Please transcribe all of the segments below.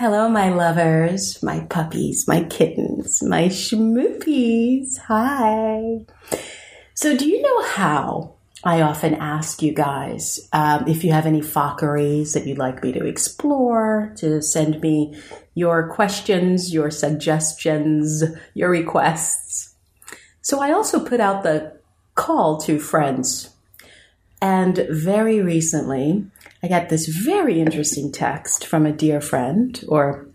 Hello, my lovers, my puppies, my kittens, my schmoopies. Hi. So, do you know how I often ask you guys um, if you have any fockeries that you'd like me to explore, to send me your questions, your suggestions, your requests. So, I also put out the call to friends. And very recently, I got this very interesting text from a dear friend or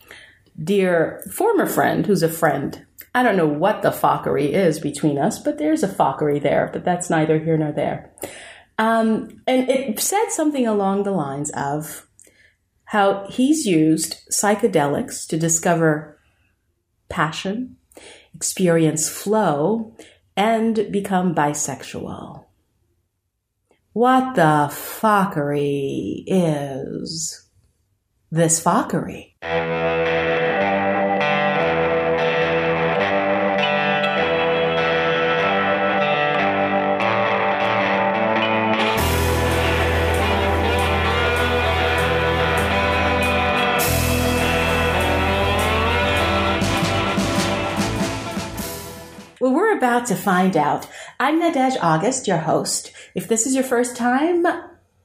dear former friend who's a friend. I don't know what the fockery is between us, but there's a fockery there, but that's neither here nor there. Um, and it said something along the lines of how he's used psychedelics to discover passion, experience flow, and become bisexual. What the fockery is this fockery? Well, we're about to find out. I'm Nadege August, your host. If this is your first time,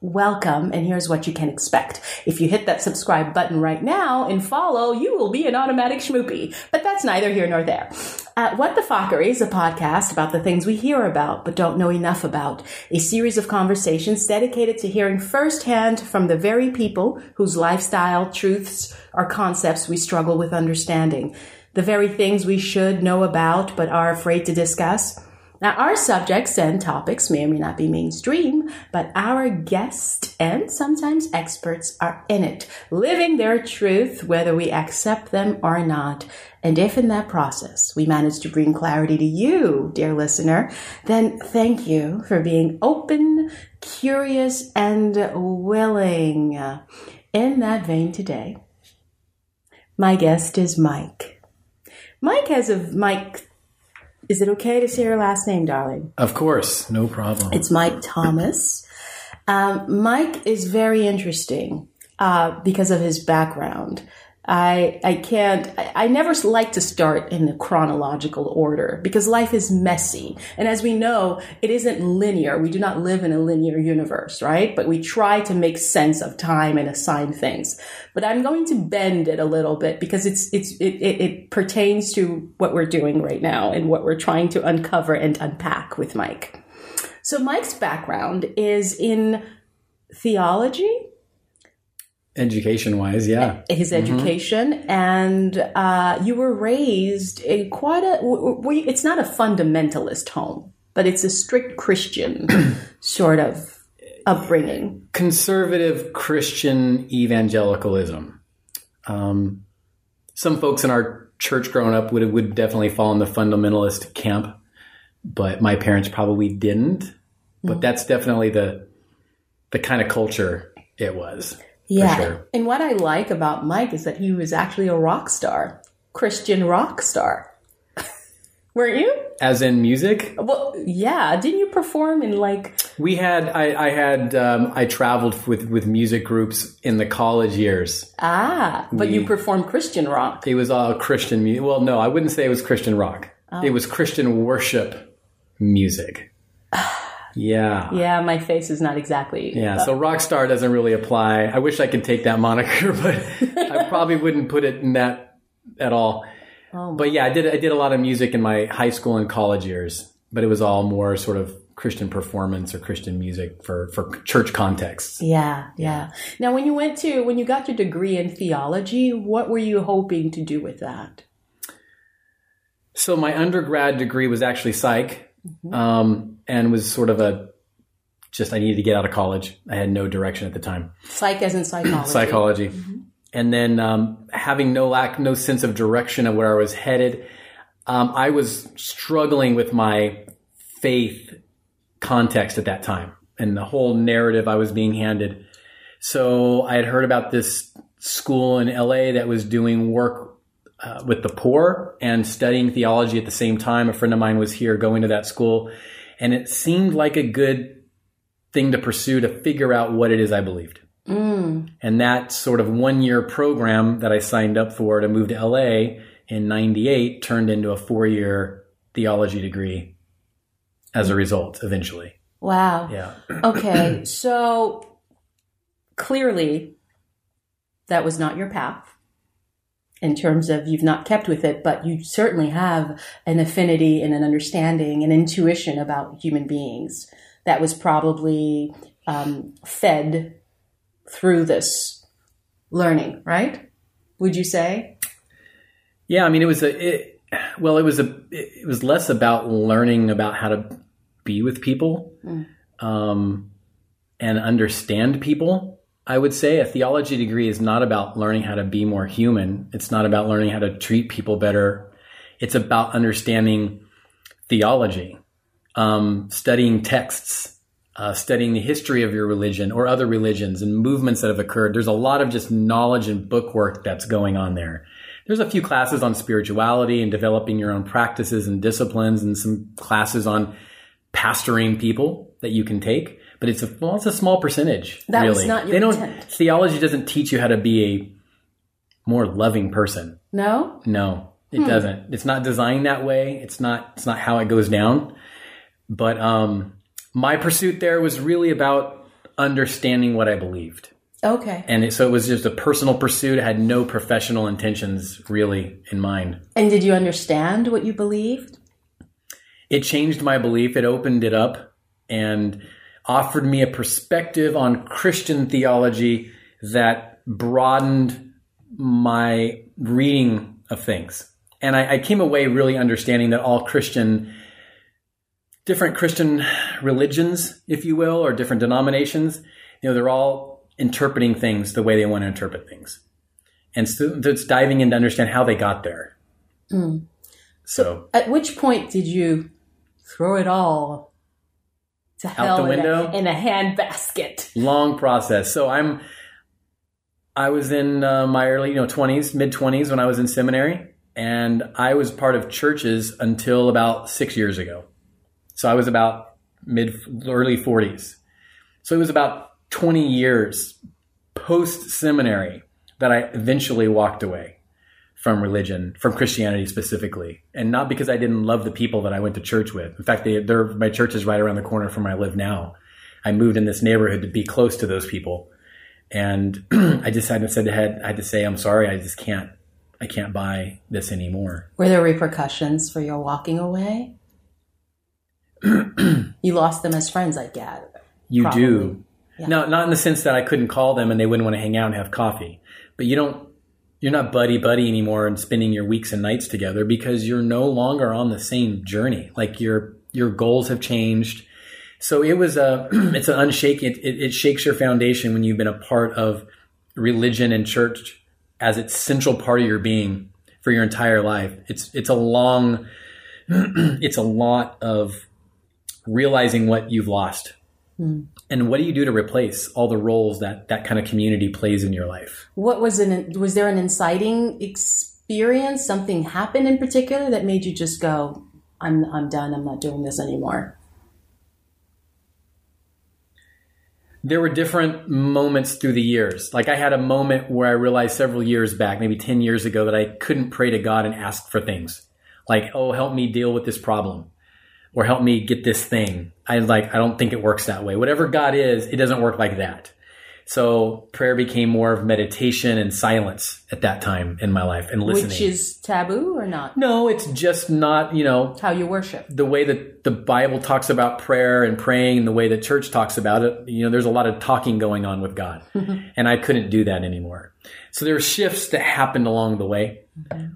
welcome, and here's what you can expect. If you hit that subscribe button right now and follow, you will be an automatic schmoopy. But that's neither here nor there. Uh, what the Fuckery is a podcast about the things we hear about but don't know enough about. A series of conversations dedicated to hearing firsthand from the very people whose lifestyle, truths, or concepts we struggle with understanding the very things we should know about but are afraid to discuss. Now, our subjects and topics may or may not be mainstream, but our guests and sometimes experts are in it, living their truth, whether we accept them or not. And if in that process we manage to bring clarity to you, dear listener, then thank you for being open, curious, and willing. In that vein today, my guest is Mike. Mike has a Mike. Is it okay to say your last name, darling? Of course, no problem. It's Mike Thomas. Um, Mike is very interesting uh, because of his background. I I can't I, I never like to start in the chronological order because life is messy. And as we know, it isn't linear. We do not live in a linear universe, right? But we try to make sense of time and assign things. But I'm going to bend it a little bit because it's it's it, it, it pertains to what we're doing right now and what we're trying to uncover and unpack with Mike. So Mike's background is in theology Education wise, yeah. his education and uh, you were raised in quite a w- w- it's not a fundamentalist home but it's a strict christian sort of upbringing Conservative Christian evangelicalism. Um, some folks in our church growing up would would definitely fall in the fundamentalist camp, but my parents probably didn't. But that's definitely the the kind of culture it was. Yeah sure. and what i like about mike is that he was actually a rock star christian rock star weren't you As in music, well yeah didn't you perform in like we had I, I had um, I traveled with with music groups in the college years. ah but you performed christian rock It was all Christian music. Well, no, I wouldn't say it was Christian rock. It was Christian worship music. Yeah. yeah my face is not exactly Yeah, so rock star doesn't really apply. I wish I could take that moniker, but I probably wouldn't put it in that at all. Oh, But yeah, I did I did a lot of music in my high school and college years, but it was all more sort of Christian performance or Christian music for for church contexts. Yeah, yeah. Now, when you went to, when you got your degree in theology, what were you hoping to do with that? So my undergrad degree was actually psych, um, and was sort of a just I needed to get out of college. I had no direction at the time. Psych as in psychology. Psychology, and then um, having no lack, no sense of direction of where I was headed. Um, I was struggling with my faith context at that time and the whole narrative I was being handed. So I had heard about this school in LA that was doing work uh, with the poor and studying theology at the same time. A friend of mine was here going to that school, and it seemed like a good thing to pursue to figure out what it is I believed. Mm. And that sort of one year program that I signed up for to move to LA in 98 turned into a four year theology degree as a result eventually. Wow. Yeah. Okay, so clearly that was not your path in terms of you've not kept with it, but you certainly have an affinity and an understanding and intuition about human beings that was probably um, fed through this learning, right? Would you say? Yeah, I mean, it was a it, well, it was a it was less about learning about how to be with people Mm. um, and understand people. I would say a theology degree is not about learning how to be more human. It's not about learning how to treat people better. It's about understanding theology, um, studying texts, uh, studying the history of your religion or other religions and movements that have occurred. There's a lot of just knowledge and book work that's going on there. There's a few classes on spirituality and developing your own practices and disciplines, and some classes on pastoring people that you can take. But it's a well, it's a small percentage. That was really. not your they don't. intent. Theology doesn't teach you how to be a more loving person. No? No, it Hmm. doesn't. It's not designed that way. It's not. It's not how it goes down. But um, my pursuit there was really about understanding what I believed, Okay. and it, so it was just a personal pursuit. I had no professional intentions really in mind. And did you understand what you believed? It changed my belief. It opened it up and offered me a perspective on Christian theology that broadened my reading of things. And I, I came away really understanding that all Christian, different Christian religions, if you will, or different denominations, you know, they're all interpreting things the way they want to interpret things. And so it's diving in to understand how they got there. Mm. So At which point did you throw it all to hell the in window? a, in a handbasket? long process. So I'm, I was in uh, my early, you know, twenties, mid twenties when I was in seminary, and I was part of churches until about six years ago. So I was about mid, early forties. So it was about twenty years post seminary that I eventually walked away from religion, from Christianity specifically, and not because I didn't love the people that I went to church with. In fact, they, they're, my church is right around the corner from where I live now. I moved in this neighborhood to be close to those people. And I decided, said, I had, I had to say, I'm sorry, I just can't, I can't buy this anymore. Were there repercussions for your walking away? you lost them as friends, I gather. You Probably. do. Yeah. No, not in the sense that I couldn't call them and they wouldn't want to hang out and have coffee, but you don't, you're not buddy buddy anymore and spending your weeks and nights together because you're no longer on the same journey. Like your, your goals have changed. So it was a, it's an unshaking, it, it, it shakes your foundation when you've been a part of religion and church as its central part of your being for your entire life. It's, it's a long, it's a lot of realizing what you've lost. Hmm. And what do you do to replace all the roles that that kind of community plays in your life? What was an was there an inciting experience? Something happened in particular that made you just go, "I'm I'm done. I'm not doing this anymore." There were different moments through the years. Like I had a moment where I realized several years back, maybe 10 years ago, that I couldn't pray to God and ask for things. Like, oh, help me deal with this problem or help me get this thing. I like, I don't think it works that way. Whatever God is, it doesn't work like that. So prayer became more of meditation and silence at that time in my life and listening. Which is taboo or not? no, it's just not, you know, It's how you worship. the way that the Bible talks about prayer and praying and the way that church talks about it, you know, there's a lot of talking going on with God. and I couldn't do that anymore. So there were shifts that happened along the way.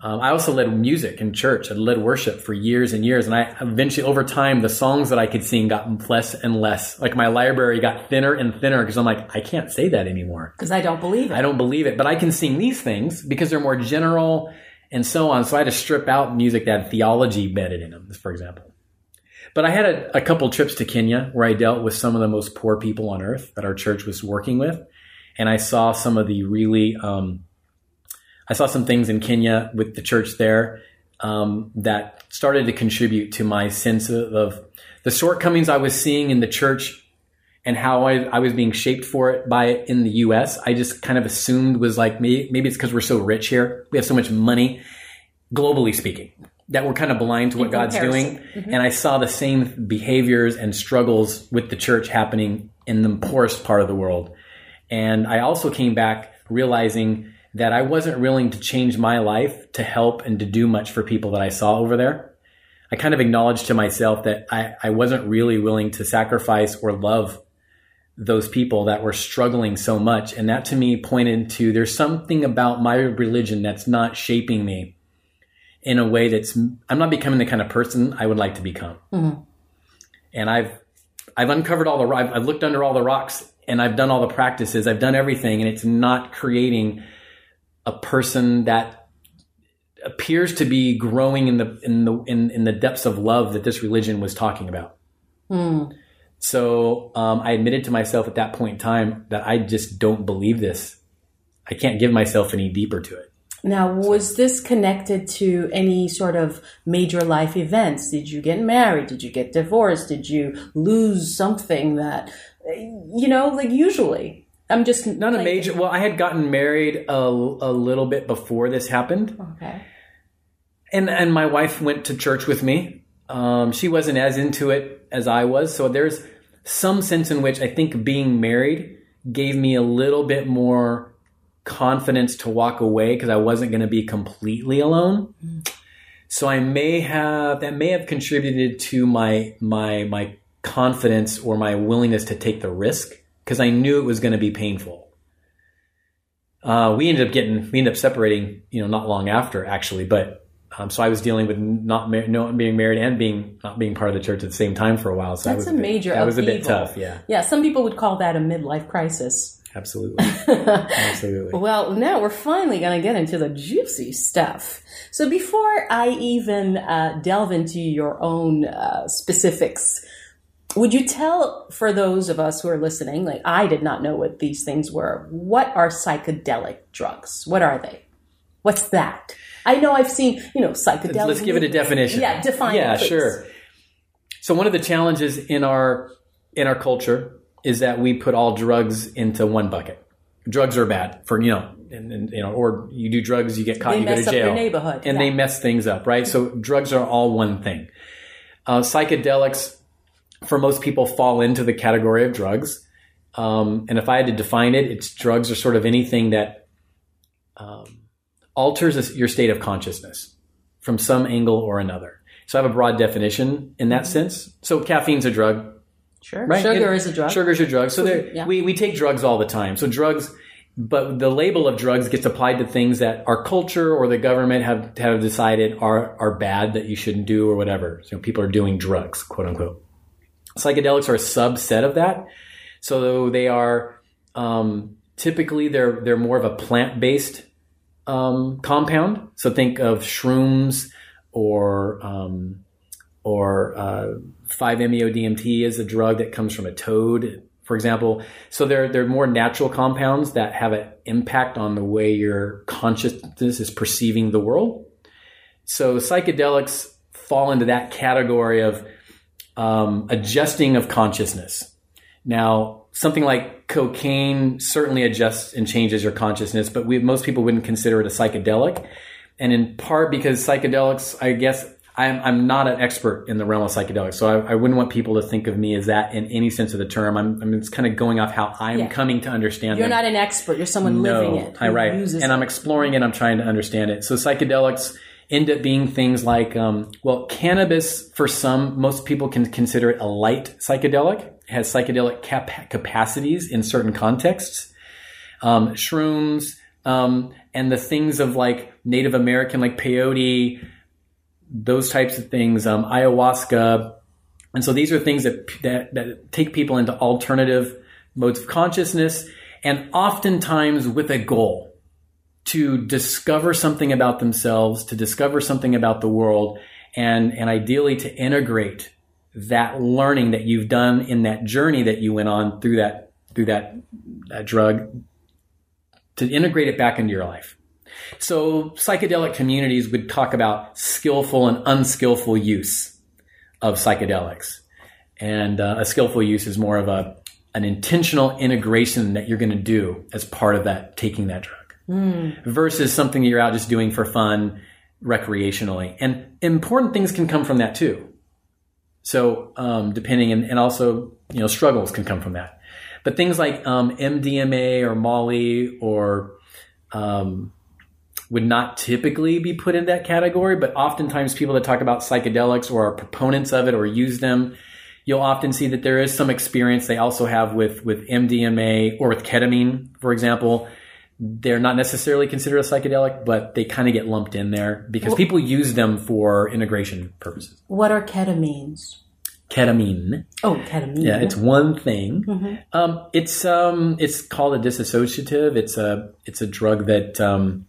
Um, I also led music in church. I led worship for years and years. And I eventually, over time, the songs that I could sing got less and less. Like my library got thinner and thinner because I'm like, I can't say that anymore. Because I don't believe it. I don't believe it, but I can sing these things because they're more general and so on. So I had to strip out music that had theology embedded in them, for example. But I had a, a couple trips to Kenya where I dealt with some of the most poor people on earth that our church was working with. And I saw some of the really, um, I saw some things in Kenya with the church there um, that started to contribute to my sense of, of the shortcomings I was seeing in the church and how I, I was being shaped for it by it in the US, I just kind of assumed was like maybe, maybe it's because we're so rich here. We have so much money, globally speaking, that we're kind of blind to what God's doing. And I saw the same behaviors and struggles with the church happening in the poorest part of the world. And I also came back realizing that I wasn't willing to change my life to help and to do much for people that I saw over there. I kind of acknowledged to myself that I, I wasn't really willing to sacrifice or love those people that were struggling so much. And that to me pointed to there's something about my religion that's not shaping me in a way that's, I'm not becoming the kind of person I would like to become. Mm-hmm. And I've, I've uncovered all the, I've, I've looked under all the rocks and I've done all the practices. I've done everything and it's not creating a person that appears to be growing in the in the in, in the depths of love that this religion was talking about. So um, I admitted to myself at that point in time that I just don't believe this. I can't give myself any deeper to it. Now, was this connected to any sort of major life events? Did you get married? Did you get divorced? Did you lose something that, you know, like usually? I'm just Not a major. Well, I had gotten married a, a little bit before this happened, Okay. and and my wife went to church with me. Um, she wasn't as into it as I was, so there's some sense in which I think being married gave me a little bit more confidence to walk away because I wasn't going to be completely alone. So I may have that may have contributed to my my my confidence or my willingness to take the risk because I knew it was going to be painful. Uh, we ended up getting we ended up separating, you know, not long after actually, but um, so I was dealing with not mar- not being married and being not being part of the church at the same time for a while. So that That's was a bit- major That was a bit upheaval. tough. Yeah, Yeah, some people would call that a midlife crisis. absolutely, absolutely. Well, now we're finally going to get into the juicy stuff. So before I even uh, delve into your own uh, specifics, would you tell for those of us who are listening, like I did not know what these things were, what are psychedelic drugs? What are they? What's that? I know I've seen, you know, psychedelic. Let's give it a definition. Yeah, define Yeah, it. sure. So one of the challenges in our in our culture is that we put all drugs into one bucket. Drugs are bad for you know, and, and, you know, or you do drugs, you get caught, They you go to jail, your neighborhood, and yeah. they mess things up, right? So drugs are all one thing. Uh, psychedelics, for most people, fall into the category of drugs. Um, and if I had to define it, it's drugs are sort of anything that um, alters your state of consciousness from some angle or another. So I have a broad definition in that sense. So caffeine's a drug, Sure. right? Sugar It- is a drug. Sugar's a drug. So there, yeah. we, we take drugs all the time. So drugs, but the label of drugs gets applied to things that our culture or the government have, have decided are, are bad that you shouldn't do or whatever. So people are doing drugs, quote unquote. Psychedelics are a subset of that. So they are, um, typically they're, they're more of a plant based, um, compound. So think of shrooms or, um, or uh, 5-MeO-DMT is a drug that comes from a toad, for example. So they're they're more natural compounds that have an impact on the way your consciousness is perceiving the world. So psychedelics fall into that category of um, adjusting of consciousness. Now, something like cocaine certainly adjusts and changes your consciousness, but we, most people wouldn't consider it a psychedelic. And in part because psychedelics, I guess I'm, I'm not an expert in the realm of psychedelics, so I, I wouldn't want people to think of me as that in any sense of the term. I'm, I'm just kind of going off how I'm Yeah. coming to understand You're them. not an expert. You're someone living it. I right, and it. I'm exploring it. I'm trying to understand it. So psychedelics end up being things like, um, well, cannabis for some, most people can consider it a light psychedelic. It has psychedelic cap- capacities in certain contexts. Um, shrooms um, and the things of like Native American, like peyote, those types of things, um, ayahuasca, and so these are things that, that that take people into alternative modes of consciousness, and oftentimes with a goal to discover something about themselves, to discover something about the world, and and ideally to integrate that learning that you've done in that journey that you went on through that through that, that drug to integrate it back into your life. So psychedelic communities would talk about skillful and unskillful use of psychedelics. And uh, a skillful use is more of a an intentional integration that you're going to do as part of that taking that drug versus something you're out just doing for fun recreationally. And important things can come from that too. So um, depending and, and also you know struggles can come from that. But things like um, mdma or molly or um, would not typically be put in that category but oftentimes people that talk about psychedelics or are proponents of it or use them you'll often see that there is some experience they also have with with MDMA or with ketamine, for example. They're not necessarily considered a psychedelic, but they kind of get lumped in there because Well- people use them for integration purposes. What are ketamines? Ketamine, Oh, ketamine. yeah, it's one thing. Mhm. Um, it's um, it's called a disassociative. It's a it's a drug that um,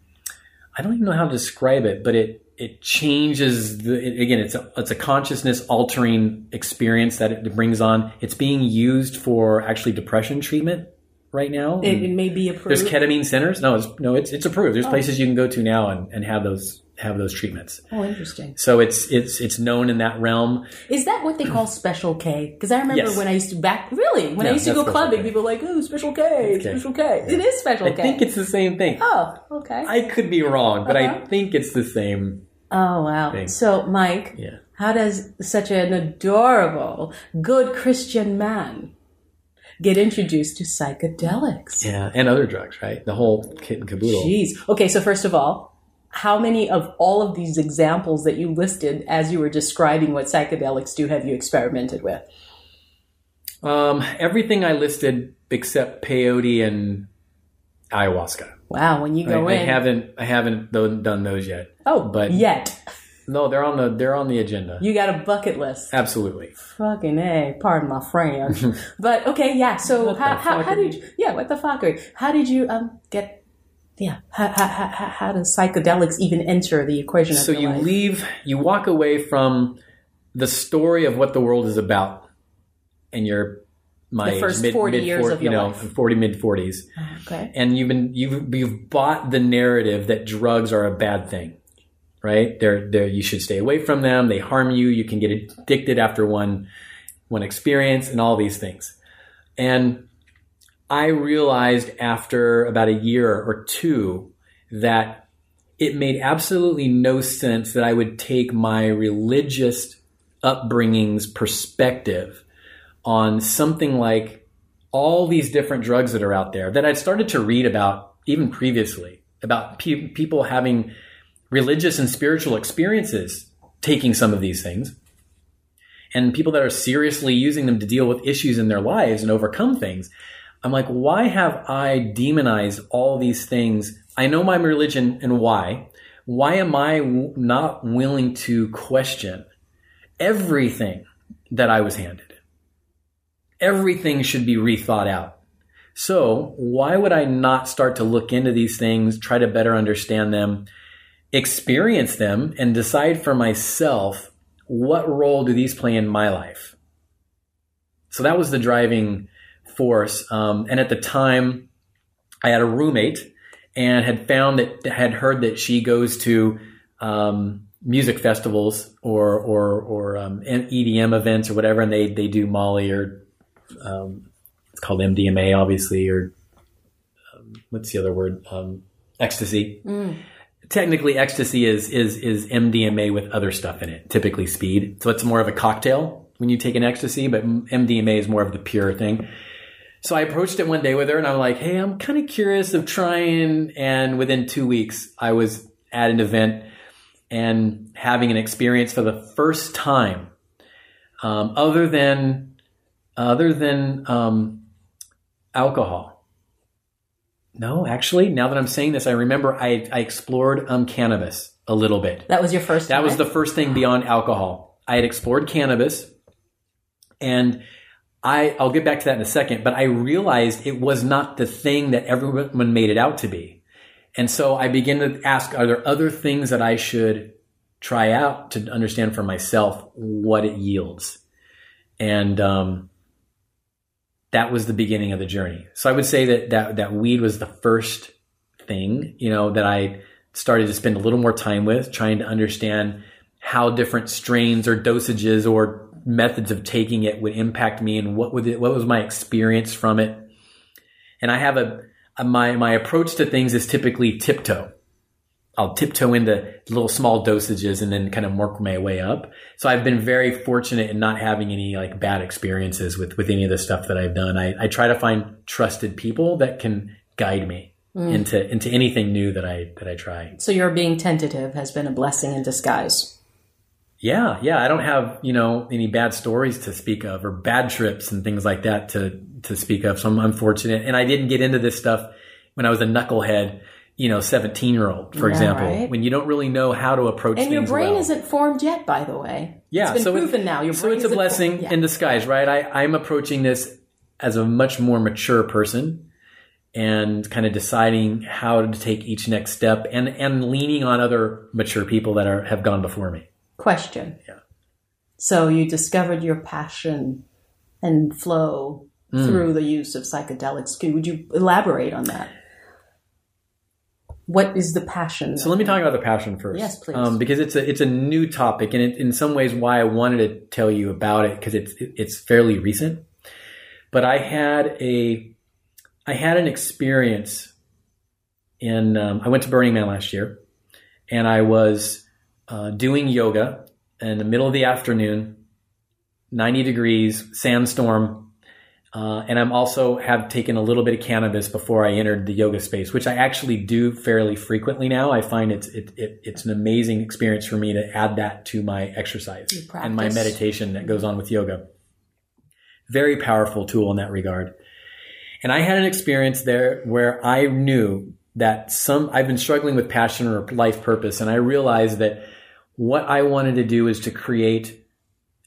I don't even know how to describe it, but it it changes the it, again. It's a it's a consciousness altering experience that it brings on. It's being used for actually depression treatment right now. It, it may be approved. There's ketamine centers. No, it's, no, it's it's approved. There's Oh. places you can go to now and, and have those have those treatments. oh, interesting. So it's it's it's known in that realm. Is that what they call Special K? Because I remember Yes. when I used to back really when I used to go clubbing, K. people were like, "Oh, Special K, Okay. Special K." It is Special I K. think it's the same thing. oh, okay. I could be wrong, but Uh-huh. I think it's the same. oh, wow. thing. So, Mike, Yeah. how does such an adorable, good Christian man get introduced to psychedelics? Yeah, and other drugs, right? The whole kit and caboodle. Jeez. Okay, so first of all, how many of all of these examples that you listed as you were describing what psychedelics do have you experimented with? Um, everything I listed except peyote and ayahuasca. Wow, when you I, go I in. haven't I haven't done those yet. oh, but- yet. No, they're on the they're on the agenda. You got a bucket list. Absolutely. Fucking A, pardon my French. but okay, yeah, so how, how, how did you, yeah, what the fuckery? How did you um get, yeah, how, how, how, how- does psychedelics even enter the equation So your you life? leave you walk away from the story of what the world is about and you're my The age, first mid, 40 mid years of you know, life. 40 mid 40s. Okay. and you've been you've you've bought the narrative that drugs are a bad thing, right? They're they are you should stay away from them. They harm you. You can get addicted after one one experience, and all these things. And I realized after about a year or two that it made absolutely no sense that I would take my religious upbringing's perspective on something like all these different drugs that are out there that I'd started to read about even previously about pe- people having religious and spiritual experiences taking some of these things and people that are seriously using them to deal with issues in their lives and overcome things. I'm like, why have I demonized all these things? I know my religion and why. Why am I w- not willing to question everything that I was handed? everything should be rethought out. So, why would I not start to look into these things, try to better understand them, experience them, and decide for myself what role do these play in my life? So, that was the driving force. Um, and at the time, I had a roommate and had found that, had heard that she goes to um, music festivals or, or, or um, EDM events or whatever, and they, they do Molly or um, it's called MDMA, obviously, or um, what's the other word? Um, ecstasy. Mm. Technically, ecstasy is is is MDMA with other stuff in it, typically speed. So it's more of a cocktail when you take an ecstasy, but MDMA is more of the pure thing. So I approached it one day with her, and I'm like, "Hey, I'm kind of curious of trying." And within two weeks, I was at an event and having an experience for the first time, um, other than other than um, alcohol. No, actually, now that I'm saying this, I remember I, I explored um, cannabis a little bit. That was your first That was the first thing beyond alcohol. I had explored cannabis, and I I'll get back to that in a second. But I realized it was not the thing that everyone made it out to be, and so I began to ask: Are there other things that I should try out to understand for myself what it yields? And um, that was the beginning of the journey. So I would say that that that weed was the first thing, you know, that I started to spend a little more time with, trying to understand how different strains or dosages or methods of taking it would impact me and what would it, what was my experience from it. And I have a, a my my approach to things is typically tiptoe. I'll tiptoe into little small dosages and then kind of work my way up. So I've been very fortunate in not having any like bad experiences with, with any of the stuff that I've done. I, I try to find trusted people that can guide me mm. into, into anything new that I, that I try. So your being tentative has been a blessing in disguise. Yeah. Yeah. I don't have, you know, any bad stories to speak of or bad trips and things like that to, to speak of. So I'm unfortunate. And I didn't get into this stuff when I was a knucklehead you know, 17 year old, for yeah, example, right. when you don't really know how to approach and your brain well. isn't formed yet, by the way. Yeah. It's been so proven now. Your so it's a blessing yeah. in disguise, right? I, I'm approaching this as a much more mature person and kind of deciding how to take each next step and, and leaning on other mature people that are, have gone before me. Question. Yeah. So you discovered your passion and flow mm. through the use of psychedelics. Would you elaborate on that? What is the passion? So let me talk about the passion first. Yes, please. Um, because it's a it's a new topic, and it, in some ways, why I wanted to tell you about it because it's it's fairly recent. But I had a I had an experience in um, I went to Burning Man last year, and I was uh, doing yoga in the middle of the afternoon, ninety degrees, sandstorm, uh, and I'm also have taken a little bit of cannabis before I entered the yoga space, which I actually do fairly frequently now. I find it's it, it, it's an amazing experience for me to add that to my exercise and my meditation that goes on with yoga. Very powerful tool in that regard. And I had an experience there where I knew that some I've been struggling with passion or life purpose, and I realized that what I wanted to do is to create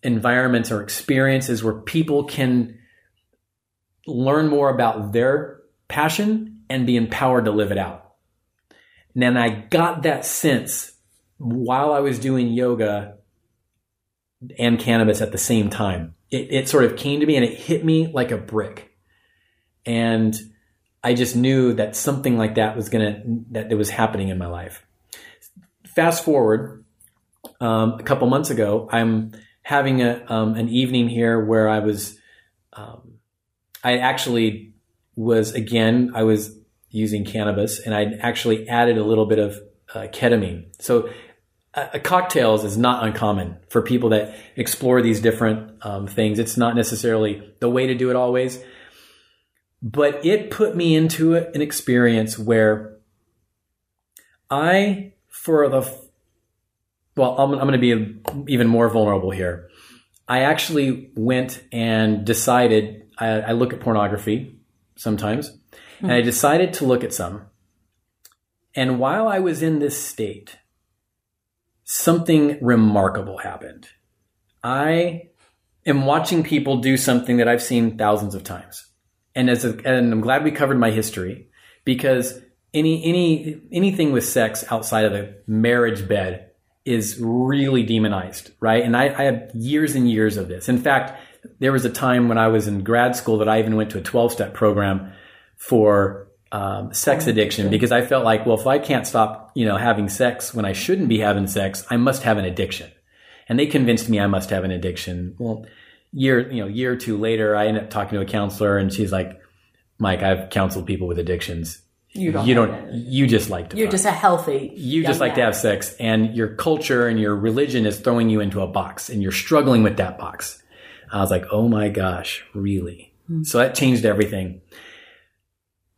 environments or experiences where people can learn more about their passion and be empowered to live it out. And then I got that sense while I was doing yoga and cannabis at the same time. It, it sort of came to me and it hit me like a brick. And I just knew that something like that was gonna that it was happening in my life. Fast forward um, a couple months ago, I'm having a um, an evening here where I was um, I actually was again I was using cannabis and I actually added a little bit of uh, ketamine. So uh, cocktails is not uncommon for people that explore these different um, things. It's not necessarily the way to do it always, but it put me into an experience where I, for the, well, I'm, I'm going to be even more vulnerable here. I actually went and decided I, I look at pornography sometimes, mm-hmm. and I decided to look at some. And while I was in this state, something remarkable happened. I am watching people do something that I've seen thousands of times. And as a, and I'm glad we covered my history because any any anything with sex outside of the marriage bed is really demonized, right? And I, I have years and years of this. In fact, there was a time when I was in grad school that I even went to a 12 step program for um, sex oh, addiction because I felt like, well, if I can't stop, you know, having sex when I shouldn't be having sex, I must have an addiction. And they convinced me I must have an addiction. Well, year, you know, year or two later, I ended up talking to a counselor and she's like, Mike, I've counseled people with addictions. You don't. You don't. You just like to. You're fuck. just a healthy. You just like man. to have sex, and your culture and your religion is throwing you into a box, and you're struggling with that box. I was like, oh my gosh, really? Mm-hmm. So that changed everything.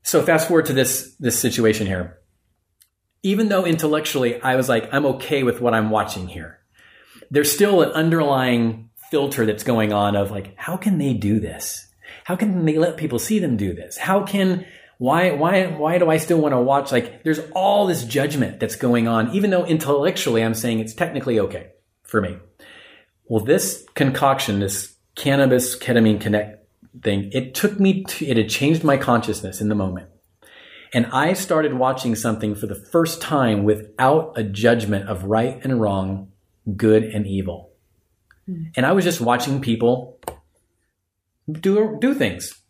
So fast forward to this, this situation here. Even though intellectually I was like, I'm okay with what I'm watching here, there's still an underlying filter that's going on of like, how can they do this? How can they let people see them do this? How can, why, why, why do I still want to watch? Like, there's all this judgment that's going on, even though intellectually I'm saying it's technically okay for me. Well, this concoction, this cannabis ketamine connect thing, it took me to, it had changed my consciousness in the moment. And I started watching something for the first time without a judgment of right and wrong, good and evil. Mm. And I was just watching people do, do things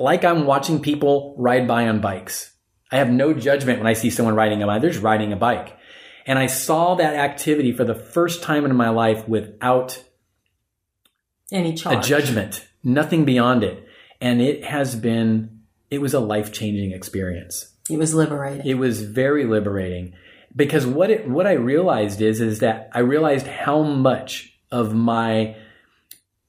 like I'm watching people ride by on bikes. I have no judgment when I see someone riding a bike. They're just riding a bike. And I saw that activity for the first time in my life without Any charge. a judgment, nothing beyond it. And it has been, it was a life changing experience. It was liberating. It was very liberating because what it, what I realized is, is that I realized how much of my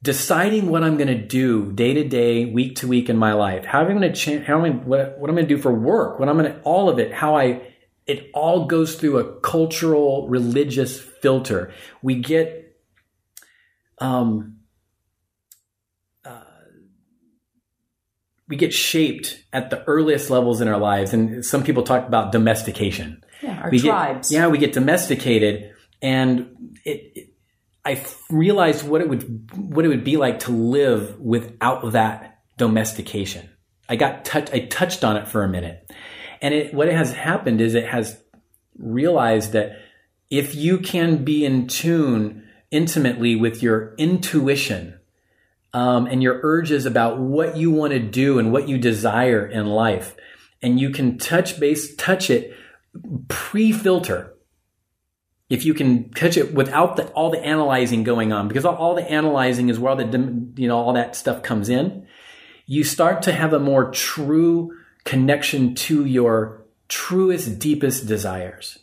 deciding what I'm going to do day to day, week to week in my life, how am I going to change, how am I, what, what I'm going to do for work, what I'm going to, all of it, how I, it all goes through a cultural, religious filter. We get, um, we get shaped at the earliest levels in our lives. And some people talk about domestication. yeah, our We tribes. Get, yeah, we get domesticated, and it, it, I realized what it would what it would be like to live without that domestication. I got touch, I touched on it for a minute, and it, what has happened is it has realized that if you can be in tune intimately with your intuition um, and your urges about what you want to do and what you desire in life, and you can touch base, touch it, pre-filter. If you can touch it without the, all the analyzing going on, because all, all the analyzing is where all the you know all that stuff comes in, you start to have a more true connection to your truest, deepest desires.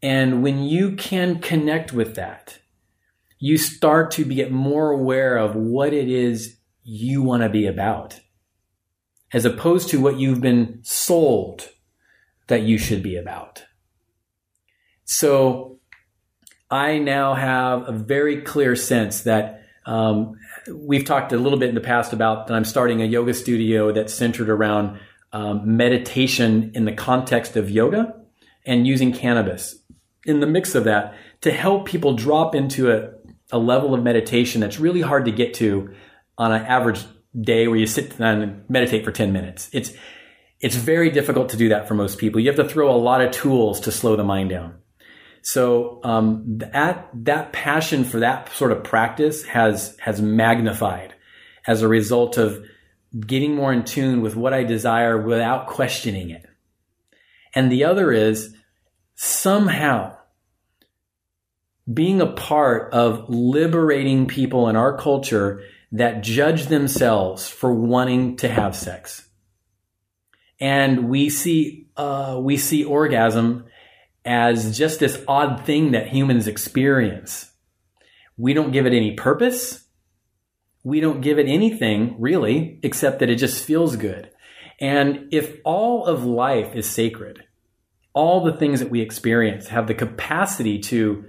And when you can connect with that, you start to get more aware of what it is you want to be about, as opposed to what you've been sold that you should be about. So I now have a very clear sense that um, we've talked a little bit in the past about that I'm starting a yoga studio that's centered around um, meditation in the context of yoga and using cannabis in the mix of that to help people drop into a, a level of meditation that's really hard to get to on an average day where you sit down and meditate for 10 minutes. It's it's very difficult to do that for most people. You have to throw a lot of tools to slow the mind down. So um, that that passion for that sort of practice has has magnified as a result of getting more in tune with what I desire without questioning it. And the other is somehow being a part of liberating people in our culture that judge themselves for wanting to have sex. And we see uh, we see orgasm as just this odd thing that humans experience. We don't give it any purpose. We don't give it anything really, except that it just feels good. And if all of life is sacred, all the things that we experience have the capacity to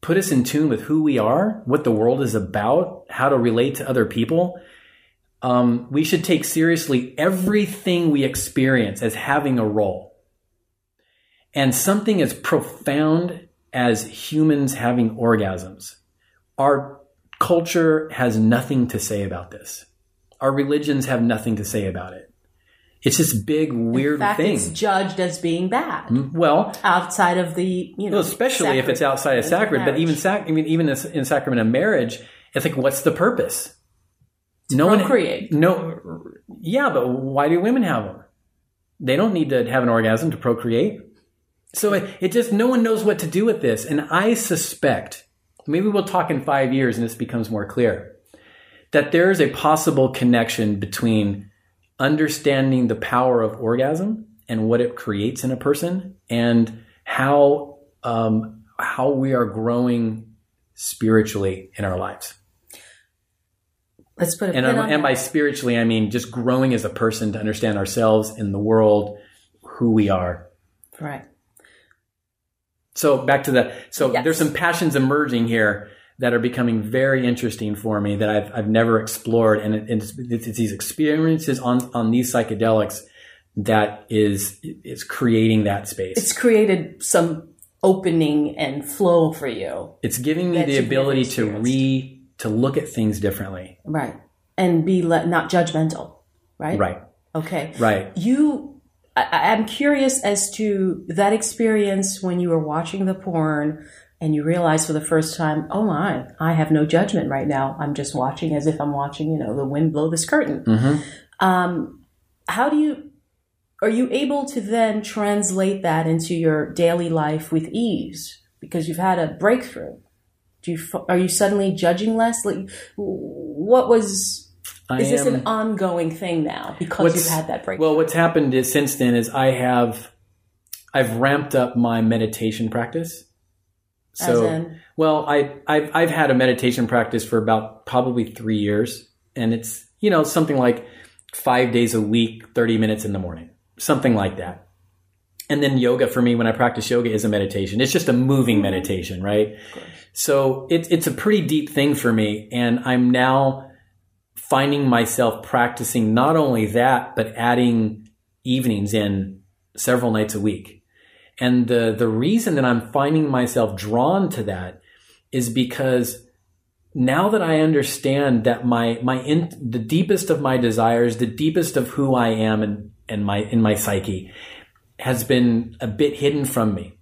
put us in tune with who we are, what the world is about, how to relate to other people, um, we should take seriously everything we experience as having a role. And something as profound as humans having orgasms. Our culture has nothing to say about this. Our religions have nothing to say about it. It's this big weird fact, thing. it's judged as being bad hmm? well, outside of the you know, well, especially if it's outside of sacred sacred, but even sac- I mean, even in sacrament of marriage, it's like, what's the purpose? no procreate. One, no, yeah, but why do women have them? They don't need to have an orgasm to procreate. So it, it just no one knows what to do with this, and I suspect maybe we'll talk in five years and this becomes more clear that there is a possible connection between understanding the power of orgasm and what it creates in a person and how um, how we are growing spiritually in our lives. Let's put a And, and by spiritually, I mean just growing as a person to understand ourselves in the world, who we are. right. So back to the so Yes. there's some passions emerging here that are becoming very interesting for me that I've I've never explored, and it, it's, it's these experiences on on these psychedelics that is is creating that space. It's created some opening and flow for you, It's giving me the ability to re to look at things differently. right? And be le- not judgmental, right? Right, Okay. right. You, I, I'm curious as to that experience when you were watching the porn and you realized for the first time, oh my, I have no judgment right now. I'm just watching as if I'm watching, you know, the wind blow this curtain. hmm Um, how do you, are you able to then translate that into your daily life with ease? Because you've had a breakthrough Do you are you suddenly judging less? Like, what was? I Is this am- an ongoing thing now because you've had that break? Well, what's happened is since then is I have I've ramped up my meditation practice. So, well, I I've I've had a meditation practice for about probably three years, and it's you know something like five days a week, thirty minutes in the morning, something like that. And then yoga for me, when I practice yoga, is a meditation. It's just a moving mm-hmm. meditation, right? So it's it's a pretty deep thing for me, and I'm now finding myself practicing not only that, but adding evenings in several nights a week. And the the reason that I'm finding myself drawn to that is because now that I understand that my my in, the deepest of my desires, the deepest of who I am and and my in my psyche has been a bit hidden from me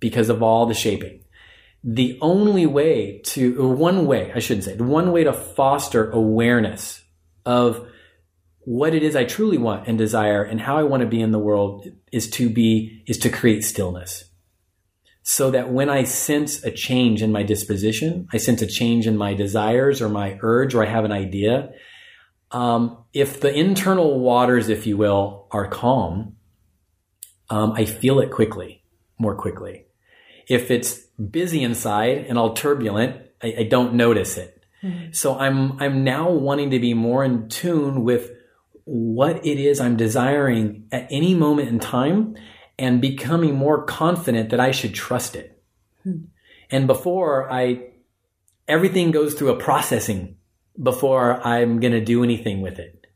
because of all the shaping. The only way to, one way, I shouldn't say, the one way to foster awareness of what it is I truly want and desire and how I want to be in the world is to be, is to create stillness. So that when I sense a change in my disposition, I sense a change in my desires or my urge or I have an idea, um, if the internal waters, if you will, are calm, um, I feel it quickly, more quickly. If it's busy inside and all turbulent, I, I don't notice it. Mm-hmm. So I'm I'm now wanting to be more in tune with what it is I'm desiring at any moment in time and becoming more confident that I should trust it. Hmm. And before I everything goes through a processing before I'm going to do anything with it.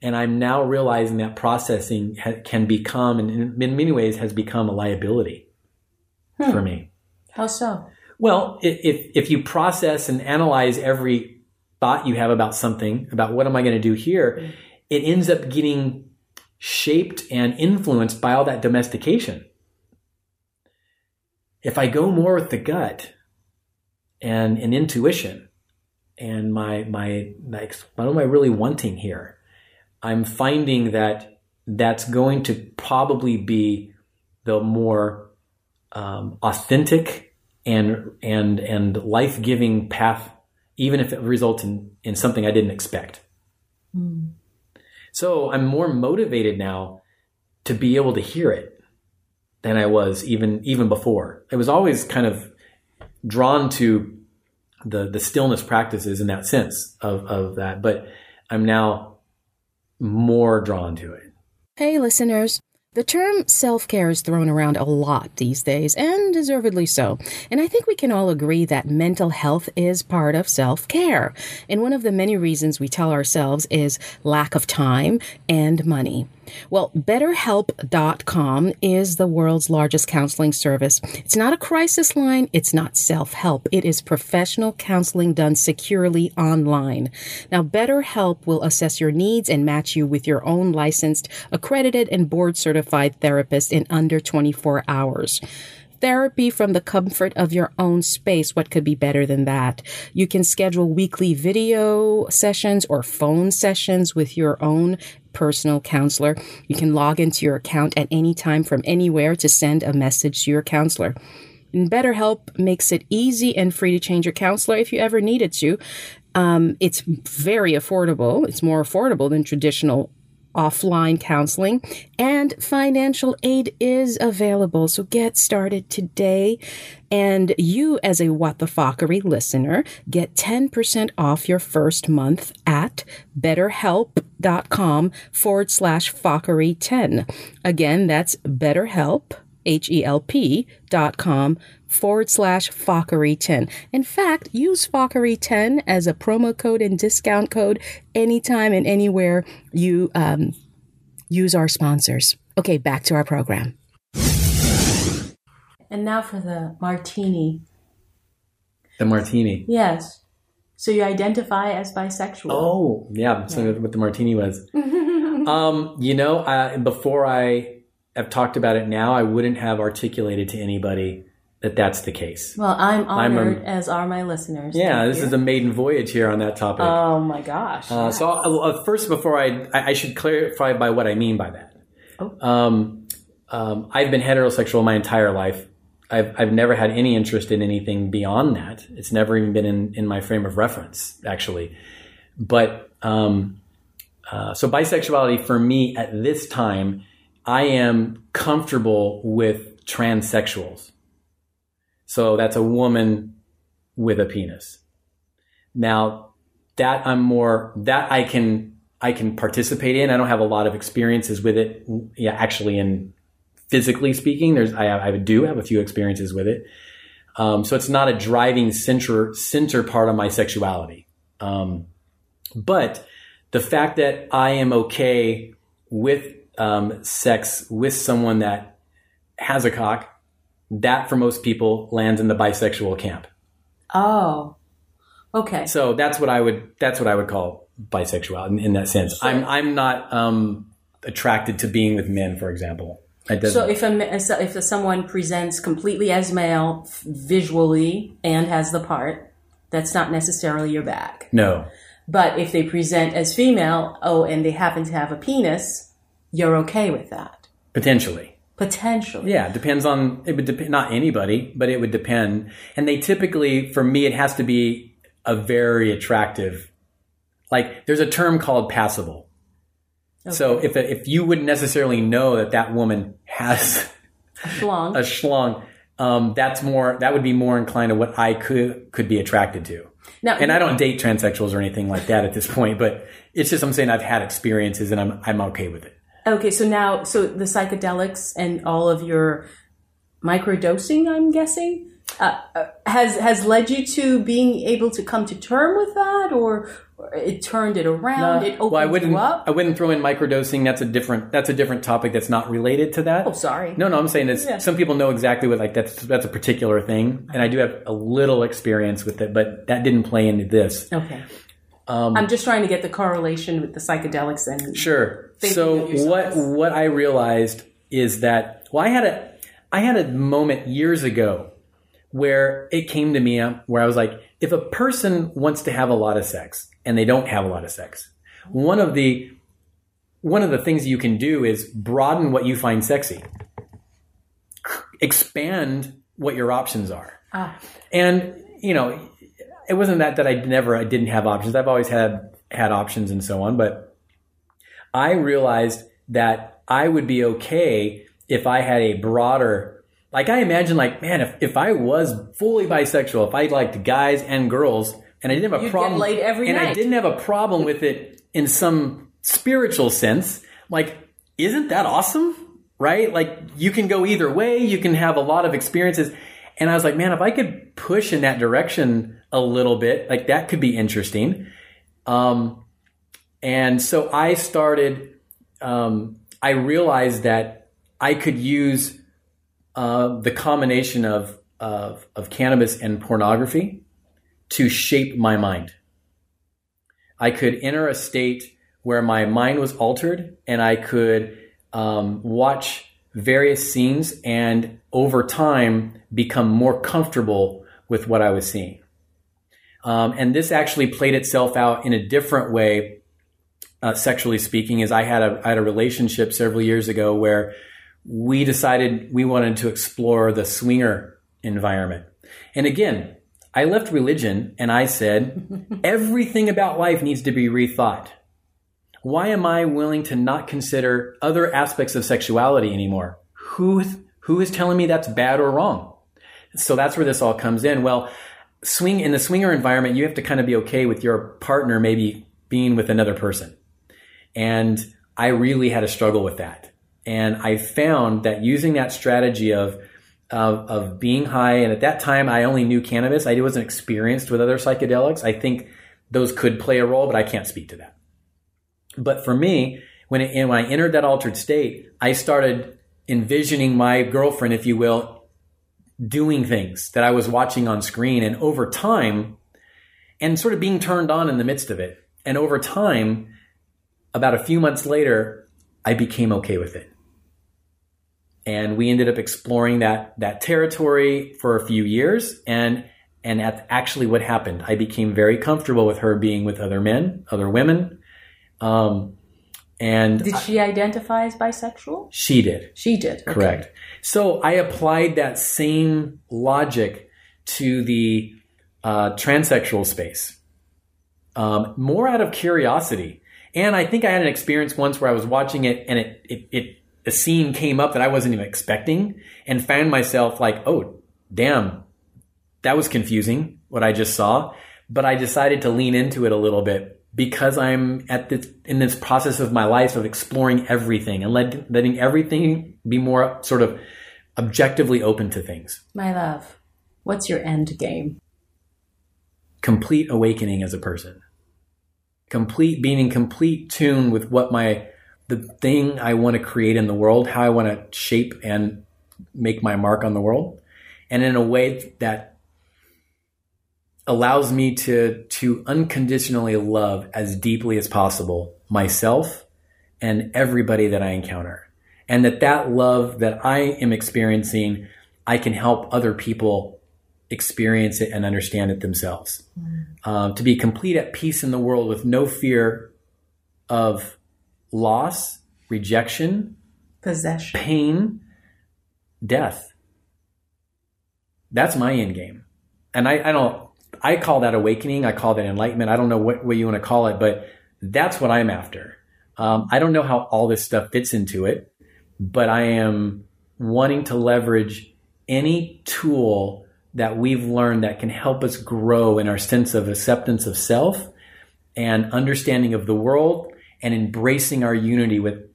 And I'm now realizing that processing ha- can become, and in in many ways has become a liability hmm. for me. How so? Well, if, if you process and analyze every thought you have about something, about what am I going to do here, it ends up getting shaped and influenced by all that domestication. If I go more with the gut and, and intuition and my, my, like, what am I really wanting here? I'm finding that that's going to probably be the more um, authentic and and and life giving path, even if it results in in something I didn't expect. Hmm. So I'm more motivated now to be able to hear it than I was even even before. I was always kind of drawn to the the stillness practices in that sense of of that, but I'm now more drawn to it. Hey, listeners. The term self care is thrown around a lot these days, and deservedly so. And I think we can all agree that mental health is part of self care. And one of the many reasons we tell ourselves is lack of time and money. Well, BetterHelp.com is the world's largest counseling service. It's not a crisis line, it's not self help. It is professional counseling done securely online. Now, BetterHelp will assess your needs and match you with your own licensed, accredited, and board certified therapist in under 24 hours therapy from the comfort of your own space. What could be better than that? You can schedule weekly video sessions or phone sessions with your own personal counselor. You can log into your account at any time from anywhere to send a message to your counselor. And BetterHelp makes it easy and free to change your counselor if you ever needed to. Um, it's very affordable. It's more affordable than traditional offline counseling, and financial aid is available. So get started today. And you, as a What the Fuckery listener, get 10% off your first month at betterhelp.com forward slash fuckery 10. Again, that's betterhelp. H-E-L-P dot com forward slash Fuckery 10. In fact, use Fuckery 10 as a promo code and discount code anytime and anywhere you um, use our sponsors. Okay, back to our program. And now for the martini. The martini. Yes. So you identify as bisexual. Oh, yeah. So what the martini was. um, you know, I, before I have talked about it now, I wouldn't have articulated to anybody that that's the case. Well, I'm I'm a- honored, as are my listeners. Yeah, Thank this you. is a maiden voyage here on that topic. Oh my gosh. Uh, so I'll- uh, first, before I, I I should clarify by what I mean by that. Oh. Um, um, I've been heterosexual my entire life, I've, I've never had any interest in anything beyond that. It's never even been in, in my frame of reference, actually. But um, uh, so bisexuality for me at this time, I am comfortable with transsexuals. So that's a woman with a penis. Now that I'm more that I can I can participate in. I don't have a lot of experiences with it. Yeah, actually, in physically speaking, there's I, I do have a few experiences with it. Um, so it's not a driving center center part of my sexuality. Um, but the fact that I am okay with um, sex with someone that has a cock, that for most people lands in the bisexual camp. Oh, okay. So that's what I would that's what I would call bisexual in, in that sense. Sure. I'm I'm not um, attracted to being with men, for example. So if a if someone presents completely as male visually and has the part, that's not necessarily your bag. no, But if they present as female, oh, and they happen to have a penis, you're okay with that potentially. Potentially. Yeah, it depends on it would depend not anybody, but it would depend. And they typically, for me, it has to be a very attractive. Like there's a term called passable. So if if you wouldn't necessarily know that that woman has Schlong. a schlong, um, that's more that would be more inclined to what I could could be attracted to. Now, And I don't date transsexuals or anything like that at this point, but it's just I'm saying I've had experiences and I'm I'm okay with it. Okay, so now, so the psychedelics and all of your microdosing, I'm guessing, uh, uh, has has led you to being able to come to term with that, or, or it turned it around, it opened well, I wouldn't you up. I wouldn't throw in microdosing. That's a different that's a different topic that's not related to that. oh, sorry. No, no, I'm saying it's Yeah. some people know exactly what like that's that's a particular thing, and I do have a little experience with it, but that didn't play into this. Okay. I'm just trying to get the correlation with the psychedelics and Sure. So what what I realized is that well, I had a I had a moment years ago where it came to me um, where I was like, if a person wants to have a lot of sex and they don't have a lot of sex, one of the one of the things you can do is broaden what you find sexy, expand what your options are. ah, And you know, it wasn't that that I never I didn't have options. I've always had had options and so on, but I realized that I would be okay if I had a broader like I imagine like man if if I was fully bisexual, if I liked guys and girls and I didn't have a You'd problem and I didn't have a problem with it in some spiritual sense, like isn't that awesome? Right? Like you can go either way, you can have a lot of experiences. And I was like, man, if I could push in that direction a little bit, like that could be interesting. Um, and so I started, um, I realized that I could use uh, the combination of, of, of cannabis and pornography to shape my mind. I could enter a state where my mind was altered and I could um, watch various scenes and over time become more comfortable with what I was seeing. Um, and this actually played itself out in a different way, uh, sexually speaking, is I had a, I had a relationship several years ago where we decided we wanted to explore the swinger environment. And again, I left religion and I said, everything about life needs to be rethought. Why am I willing to not consider other aspects of sexuality anymore? Who, who is telling me that's bad or wrong? So that's where this all comes in. Well, swing in the swinger environment, you have to kind of be okay with your partner maybe being with another person. And I really had a struggle with that. And I found that using that strategy of, of, of being high, and at that time I only knew cannabis. I wasn't experienced with other psychedelics. I think those could play a role, but I can't speak to that. But for me, when, it, when I entered that altered state, I started envisioning my girlfriend, if you will, doing things that I was watching on screen. And over time, and sort of being turned on in the midst of it. And over time, about a few months later, I became okay with it. And we ended up exploring that, that territory for a few years. And, and that's actually what happened. I became very comfortable with her being with other men, other women. Um, And Did she identify as bisexual? she did. She did. Okay. Correct. So I applied that same logic to the uh, transsexual space, um, more out of curiosity. And I think I had an experience once where I was watching it, and it, it, it a scene came up that I wasn't even expecting, and found myself like, oh, damn, that was confusing what I just saw. But I decided to lean into it a little bit because I'm at this in this process of my life of exploring everything and let, letting everything be more sort of objectively open to things. My love, what's your end game? Complete awakening as a person. Complete being in complete tune with what my the thing I want to create in the world, how I want to shape and make my mark on the world, and in a way that allows me to to unconditionally love as deeply as possible myself and everybody that I encounter. And that that love that I am experiencing, I can help other people experience it and understand it themselves. Uh, to be complete at peace in the world with no fear of loss, rejection, Possession. pain, death. That's my end game. And I, I don't, I call that awakening. I call that enlightenment. I don't know what, what you want to call it, but that's what I'm after. Um, I don't know how all this stuff fits into it, but I am wanting to leverage any tool that we've learned that can help us grow in our sense of acceptance of self and understanding of the world and embracing our unity with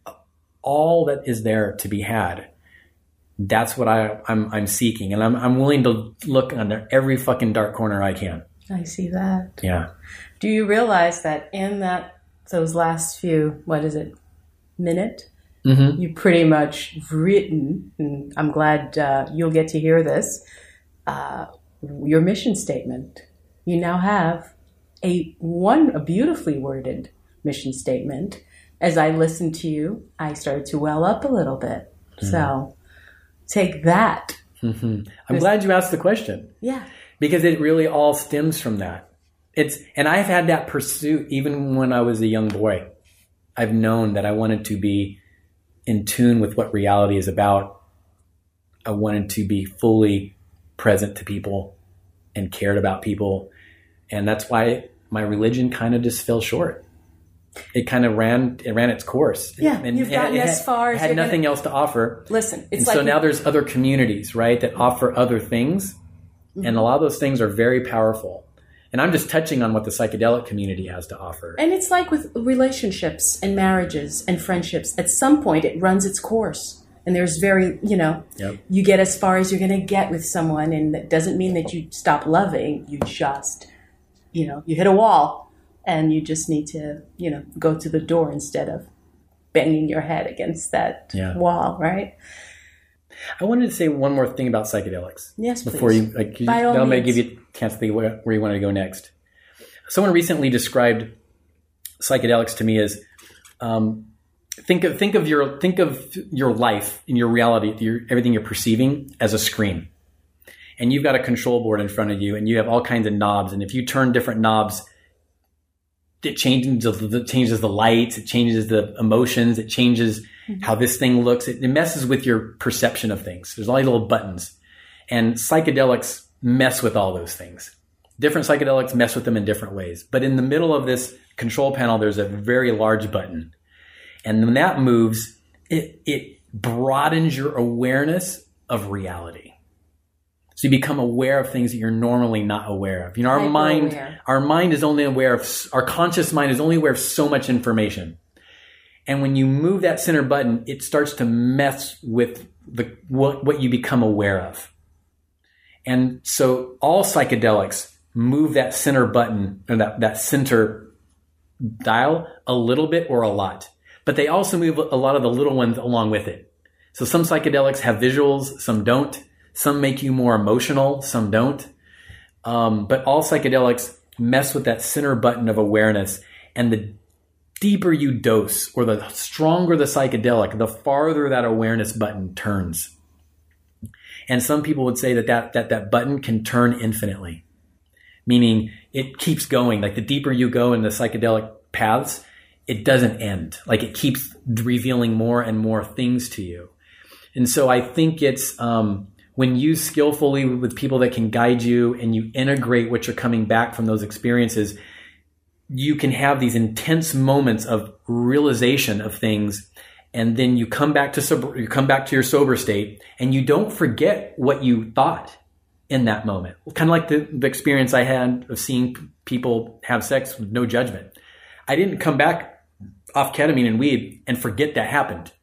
all that is there to be had. That's what I, I'm, I'm seeking. And I'm, I'm willing to look under every fucking dark corner I can. I see that. Yeah. Do you realize that in that those last few, what is it, minute, Mm-hmm. you pretty much written, and I'm glad uh, you'll get to hear this, uh, your mission statement. You now have a one a beautifully worded mission statement. As I listened to you, I started to well up a little bit. So take that. Mm-hmm. I'm glad you asked the question. Yeah. because it really all stems from that. It's and I've had that pursuit even when I was a young boy. I've known that I wanted to be in tune with what reality is about. I wanted to be fully present to people and cared about people, and that's why my religion kind of just fell short. It kind of ran it ran its course. Yeah, and, you've gotten as had- far as had you're gonna- nothing else to offer. Listen, it's And like so now there's other communities, right, that offer other things. Mm-hmm. And a lot of those things are very powerful. And I'm just touching on what the psychedelic community has to offer. And it's like with relationships and marriages and friendships. At some point, it runs its course. And there's very, you know, Yep. you get as far as you're going to get with someone. And that doesn't mean that you stop loving. You just, you know, you hit a wall and you just need to, you know, go to the door instead of banging your head against that Yeah. wall, right? I wanted to say one more thing about psychedelics. Yes, Before please. you, like, you By all that'll may give you a chance to think where, where you wanted to go next. Someone recently described psychedelics to me as um, think of think of your think of your life and your reality, your, everything you're perceiving as a screen, and you've got a control board in front of you, and you have all kinds of knobs, and if you turn different knobs, it changes the it changes the lights, it changes the emotions, it changes mm-hmm. how this thing looks. It, it messes with your perception of things. There's all these little buttons, and psychedelics mess with all those things. Different psychedelics mess with them in different ways. But in the middle of this control panel, there's a very large button, and when that moves, it it broadens your awareness of reality. So you become aware of things that you're normally not aware of. You know, our mind, Hyper-aware. our mind is only aware of, our conscious mind is only aware of so much information. And when you move that center button, it starts to mess with the, what, what you become aware of. And so all psychedelics move that center button or that, that center dial a little bit or a lot, but they also move a lot of the little ones along with it. So some psychedelics have visuals, some don't. Some make you more emotional, some don't. Um, but all psychedelics mess with that center button of awareness. And the deeper you dose or the stronger the psychedelic, the farther that awareness button turns. And some people would say that that, that, that button can turn infinitely, meaning it keeps going. Like the deeper you go in the psychedelic paths, it doesn't end. Like it keeps revealing more and more things to you. And so I think it's um, when used skillfully with people that can guide you and you integrate what you're coming back from those experiences, you can have these intense moments of realization of things and then you come back to sober, you come back to your sober state and you don't forget what you thought in that moment. Kind of like the, the experience I had of seeing people have sex with no judgment. I didn't come back off ketamine and weed and forget that happened.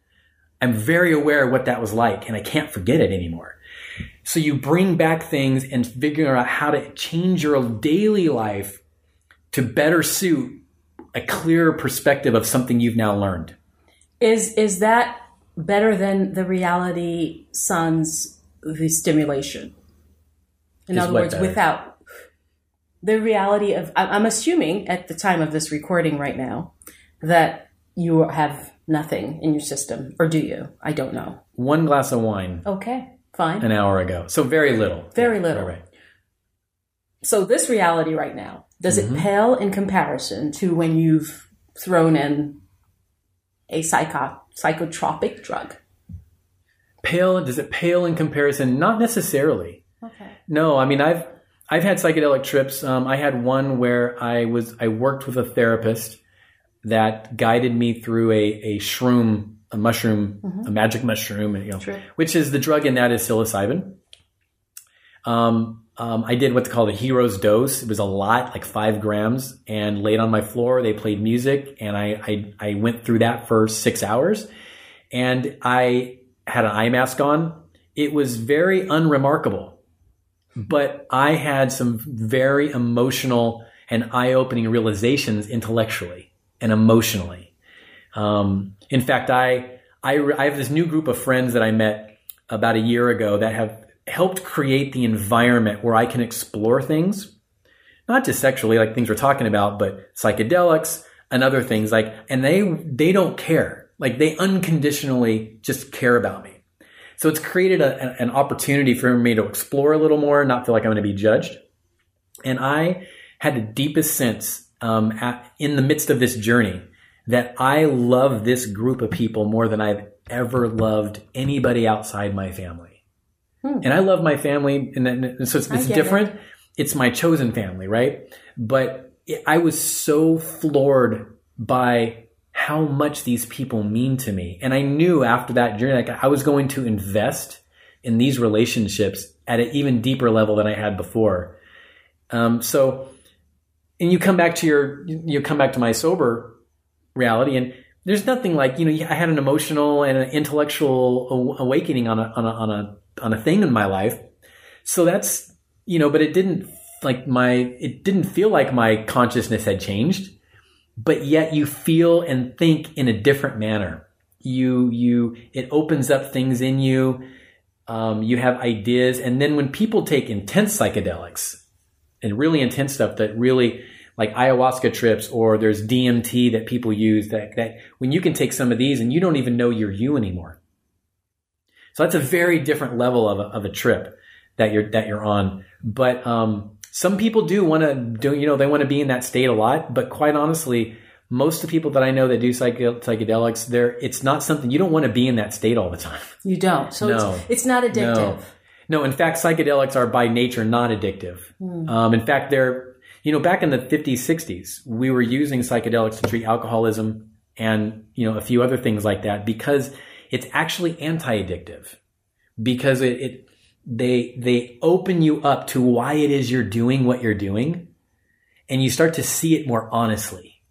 I'm very aware of what that was like and I can't forget it anymore. So you bring back things and figure out how to change your daily life to better suit a clearer perspective of something you've now learned. Is is that better than the reality sun's the stimulation? In Is other words, better? without the reality of, I'm assuming at the time of this recording right now that you have nothing in your system, or do you? I don't know. One glass of wine Okay, fine. an hour ago. So very little. Very Yeah, little. right, right. So this reality right now does Mm-hmm. it pale in comparison to when you've thrown in a psycho psychotropic drug? Pale, does it pale in comparison? Not necessarily. Okay. No, I mean I've I've had psychedelic trips. Um, I had one where I was I worked with a therapist that guided me through a a shroom, a mushroom, a magic mushroom, you know, which is the drug in that is psilocybin. Um, um, I did what's called a hero's dose. It was a lot, like five grams, and laid on my floor. They played music, and I I, I went through that for six hours, and I had an eye mask on. It was very unremarkable, but I had some very emotional and eye-opening realizations intellectually and emotionally. Um, in fact, I, I I have this new group of friends that I met about a year ago that have helped create the environment where I can explore things, not just sexually, like things we're talking about, but psychedelics and other things like, and they, they don't care. Like they unconditionally just care about me. So it's created a, an opportunity for me to explore a little more, not feel like I'm going to be judged. And I had the deepest sense um, at, in the midst of this journey that I love this group of people more than I've ever loved anybody outside my family. And I love my family, and, then, and so it's, it's different. It's my chosen family, right? But it, I was so floored by how much these people mean to me, and I knew after that journey, like I was going to invest in these relationships at an even deeper level than I had before. Um, so, and you come back to your, you come back to my sober reality, and there's nothing like you know I had an emotional and an intellectual awakening on a on a on a on a thing in my life. So that's you know, but it didn't like my it didn't feel like my consciousness had changed, but yet you feel and think in a different manner. You you it opens up things in you. Um, you have ideas, and then when people take intense psychedelics and really intense stuff that really like ayahuasca trips or there's DMT that people use that, that when you can take some of these and you don't even know you're you anymore. So that's a very different level of a, of a trip that you're, that you're on. But, um, some people do want to do, you know, they want to be in that state a lot, but quite honestly, most of the people that I know that do psych- psychedelics, they're, it's not something you don't want to be in that state all the time. You don't. So No. it's, it's not addictive. No. No, in fact, psychedelics are by nature not addictive. Um, in fact, they're, you know, back in the 50s, 60s, we were using psychedelics to treat alcoholism and, you know, a few other things like that because it's actually anti-addictive because it, it they, they open you up to why it is you're doing what you're doing and you start to see it more honestly.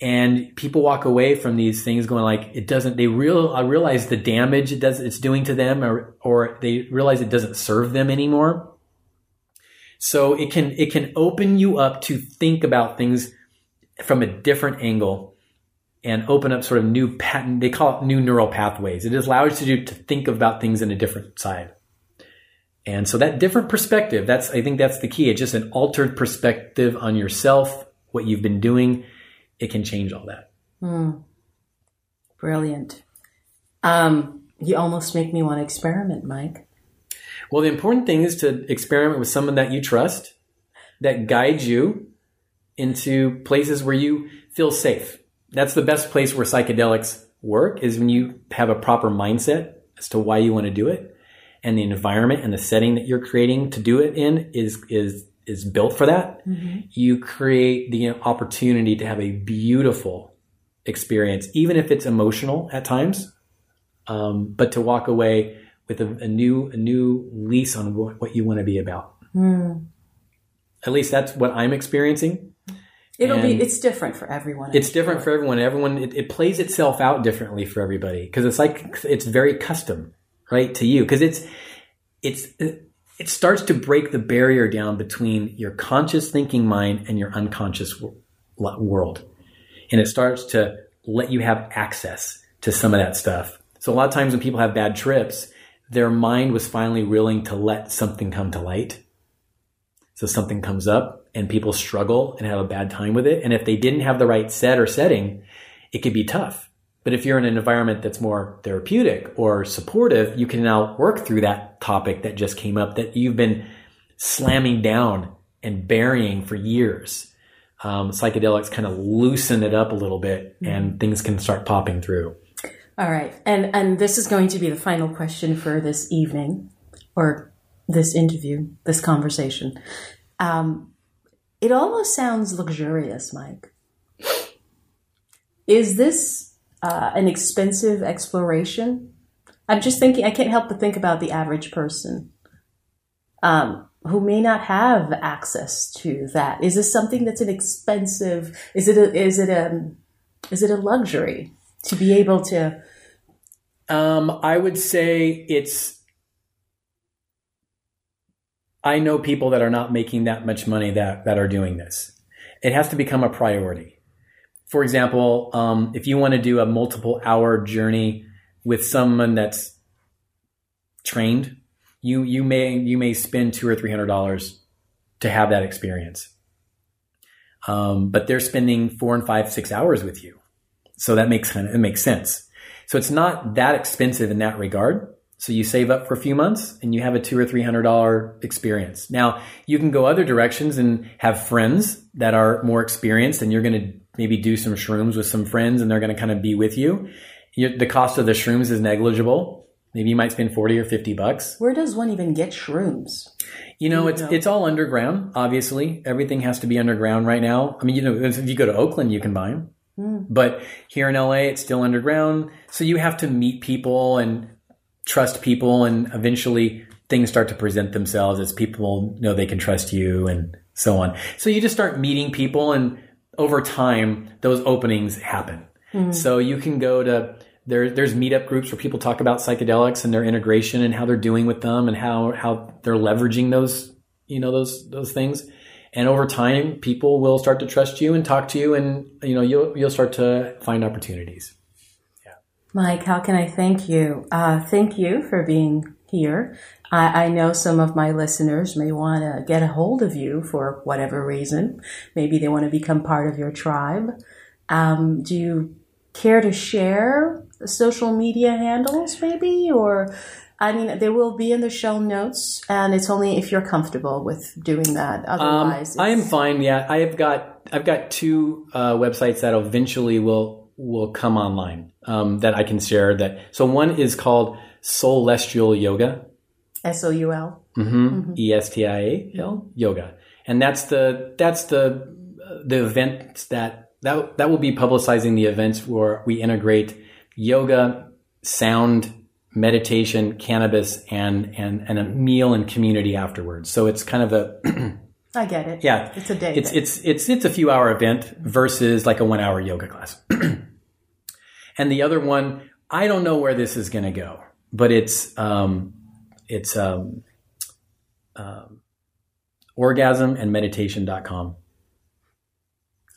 And people walk away from these things going like it doesn't they real I realize the damage it does it's doing to them or or they realize it doesn't serve them anymore so it can it can open you up to think about things from a different angle and open up sort of new pattern they call it new neural pathways it allows you to think about things in a different side and so that different perspective that's i think that's the key it's just an altered perspective on yourself what you've been doing it can change all that. Mm. Brilliant. Um, you almost make me want to experiment, Mike. Well, the important thing is to experiment with someone that you trust, that guides you into places where you feel safe. that's the best place where psychedelics work is when you have a proper mindset as to why you want to do it. And the environment and the setting that you're creating to do it in is is is built for that. You create the opportunity to have a beautiful experience even if it's emotional at times um, but to walk away with a, a new a new lease on what, what you want to be about hmm. at least that's what i'm experiencing It'll be it's different for everyone. it's different for everyone. Everyone it, it plays itself out differently for everybody because it's like it's very custom, right, to you because it's it's it starts to break the barrier down between your conscious thinking mind and your unconscious world, and it starts to let you have access to some of that stuff. So a lot of times when people have bad trips, their mind was finally willing to let something come to light. So something comes up and people struggle and have a bad time with it. And if they didn't have the right set or setting, it could be tough. But if you're in an environment that's more therapeutic or supportive, you can now work through that topic that just came up that you've been slamming down and burying for years. Um, psychedelics kind of loosen it up a little bit and things can start popping through. All right. And and this is going to be the final question for this evening or this interview, this conversation. Um, it almost sounds luxurious, Mike. Is this uh, an expensive exploration? I'm just thinking, I can't help but think about the average person um, who may not have access to that. Is this something that's an expensive? Is it a, is it a is it a luxury to be able to? Um, I would say it's. I know people that are not making that much money that that are doing this. It has to become a priority. For example, um, if you want to do a multiple hour journey with someone that's trained, you you may you may spend two or three hundred dollars to have that experience. Um, but they're spending four and five six hours with you, so that makes it makes sense. So it's not that expensive in that regard. So you save up for a few months and you have a two or three hundred dollar experience. Now you can go other directions and have friends that are more experienced, and you're going to maybe do some shrooms with some friends, and they're going to kind of be with you. you. The cost of the shrooms is negligible. Maybe you might spend forty or fifty bucks. Where does one even get shrooms? You know, it's know. it's all underground. Obviously, everything has to be underground right now. I mean, you know, if you go to Oakland, you can buy them, Mm. but here in LA, it's still underground. So you have to meet people and trust people, and eventually things start to present themselves as people know they can trust you, and so on. So you just start meeting people, and over time, those openings happen. Mm. So you can go to there. There's meetup groups where people talk about psychedelics and their integration and how they're doing with them and how how they're leveraging those you know those those things. And over time, people will start to trust you and talk to you, and you know you'll you'll start to find opportunities. yeah. Mike, how can I thank you? Uh, thank you for being here. I, I know some of my listeners may want to get a hold of you for whatever reason. Maybe they want to become part of your tribe. Um, do you care to share social media handles, maybe? Or, I mean, they will be in the show notes, and it's only if you're comfortable with doing that. Um, Otherwise, I am fine. Yeah, I have got I've got two uh, websites that eventually will will come online um, that I can share. That so one is called Soulestial Yoga, S O U L. mm-hmm. E S T I A L Yoga, and that's the that's the the event that that that will be publicizing the events where we integrate yoga, sound, meditation, cannabis, and and and a meal and community afterwards. So it's kind of a I get it. yeah, It's a day. It's thing. it's it's it's a few hour event versus like a one hour yoga class. and the other one, I don't know where this is going to go, but it's um, it's um, um, orgasm and meditation.com.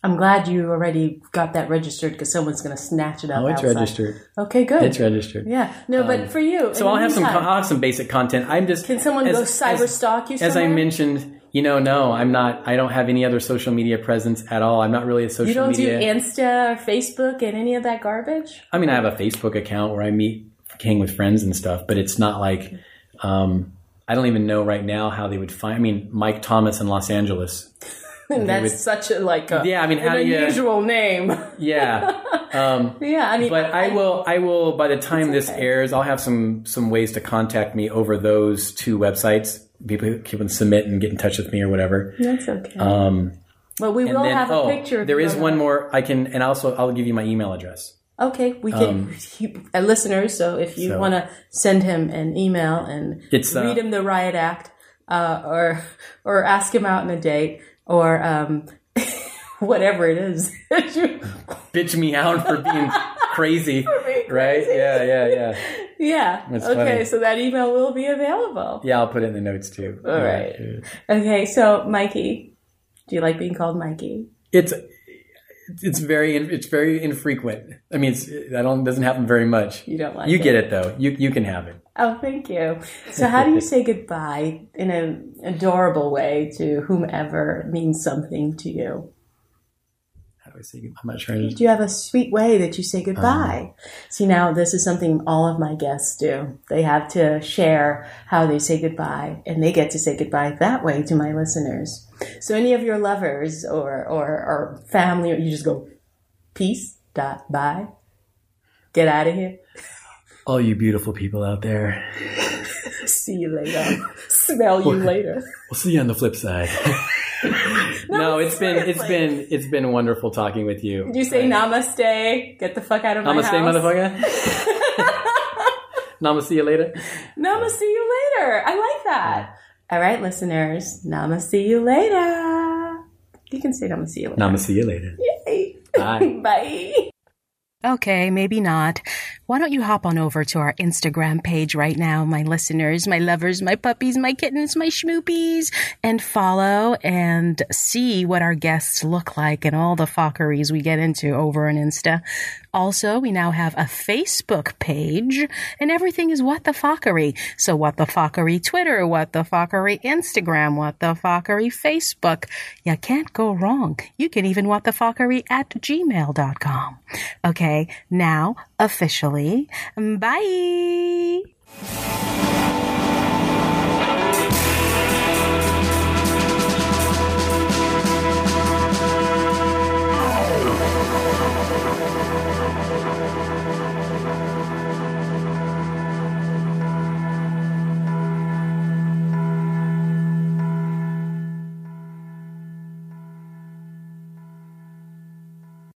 I'm glad you already got that registered because someone's going to snatch it up. Oh, it's outside. registered. Okay, good. It's registered. yeah, no, but for you, So I'll have some I'll have some basic content. I'm just Can someone as- go cyber as- stalk you? As I mentioned, you know, no, I'm not. I don't have any other social media presence at all. I'm not really a social media. you don't media. do Insta or Facebook and any of that garbage. I mean, I have a Facebook account where I meet, hang with friends and stuff, but it's not like, um, I don't even know right now how they would find. I mean, Mike Thomas in Los Angeles. And that's would- such a like a, Yeah, I mean, an do you- unusual name. Yeah. Um, yeah, I mean, but I will. I will. By the time this okay. airs, I'll have some some ways to contact me over those two websites. People can submit and get in touch with me or whatever. That's okay. Um, but we will then have a oh, picture. of there is on one more. I can and also I'll give you my email address. Okay, we can, you, uh, listeners. So if you Um, So- want to send him an email and uh, read him the riot act, uh, or or ask him out on a date, or um, whatever it is, Bitch me out for being crazy, being right? crazy. Yeah, yeah, yeah. yeah. That's okay, funny. so that email will be available. Yeah, I'll put it in the notes too. All right. Okay, so Mikey, do you like being called Mikey? It's it's very it's very infrequent. I mean, it's, that doesn't happen very much. You don't like You it. get it though. You you can have it. Oh, thank you. So, how do you say goodbye in an adorable way to whomever means something to you? How do I say? I'm not sure. Do you have a sweet way that you say goodbye? Um, See, now this is something all of my guests do. They have to share how they say goodbye, and they get to say goodbye that way to my listeners. So, any of your lovers or or, or family, you just go peace dot bye, get out of here. All you beautiful people out there. See you later. Smell you later. We'll see you on the flip side. no, it's been it's been it's been wonderful talking with you. You say namaste? Get the fuck out of my Namaste, house. motherfucker. Namaste, see you later. Namaste see you later. I like that. All right, listeners. Namaste see you later. You can say namaste see you later. Namaste, see you later. Yay. Bye. Bye. Okay, maybe not. Why don't you hop on over to our Instagram page right now, my listeners, my lovers, my puppies, my kittens, my schmoopies, and follow and see what our guests look like and all the fuckeries we get into over on Insta. Also, we now have a Facebook page and everything is What the Fuckery. So What the Fuckery Twitter, What the Fuckery Instagram, What the Fuckery Facebook. You can't go wrong. You can even What the Fuckery at gmail.com. Okay, now officially, bye.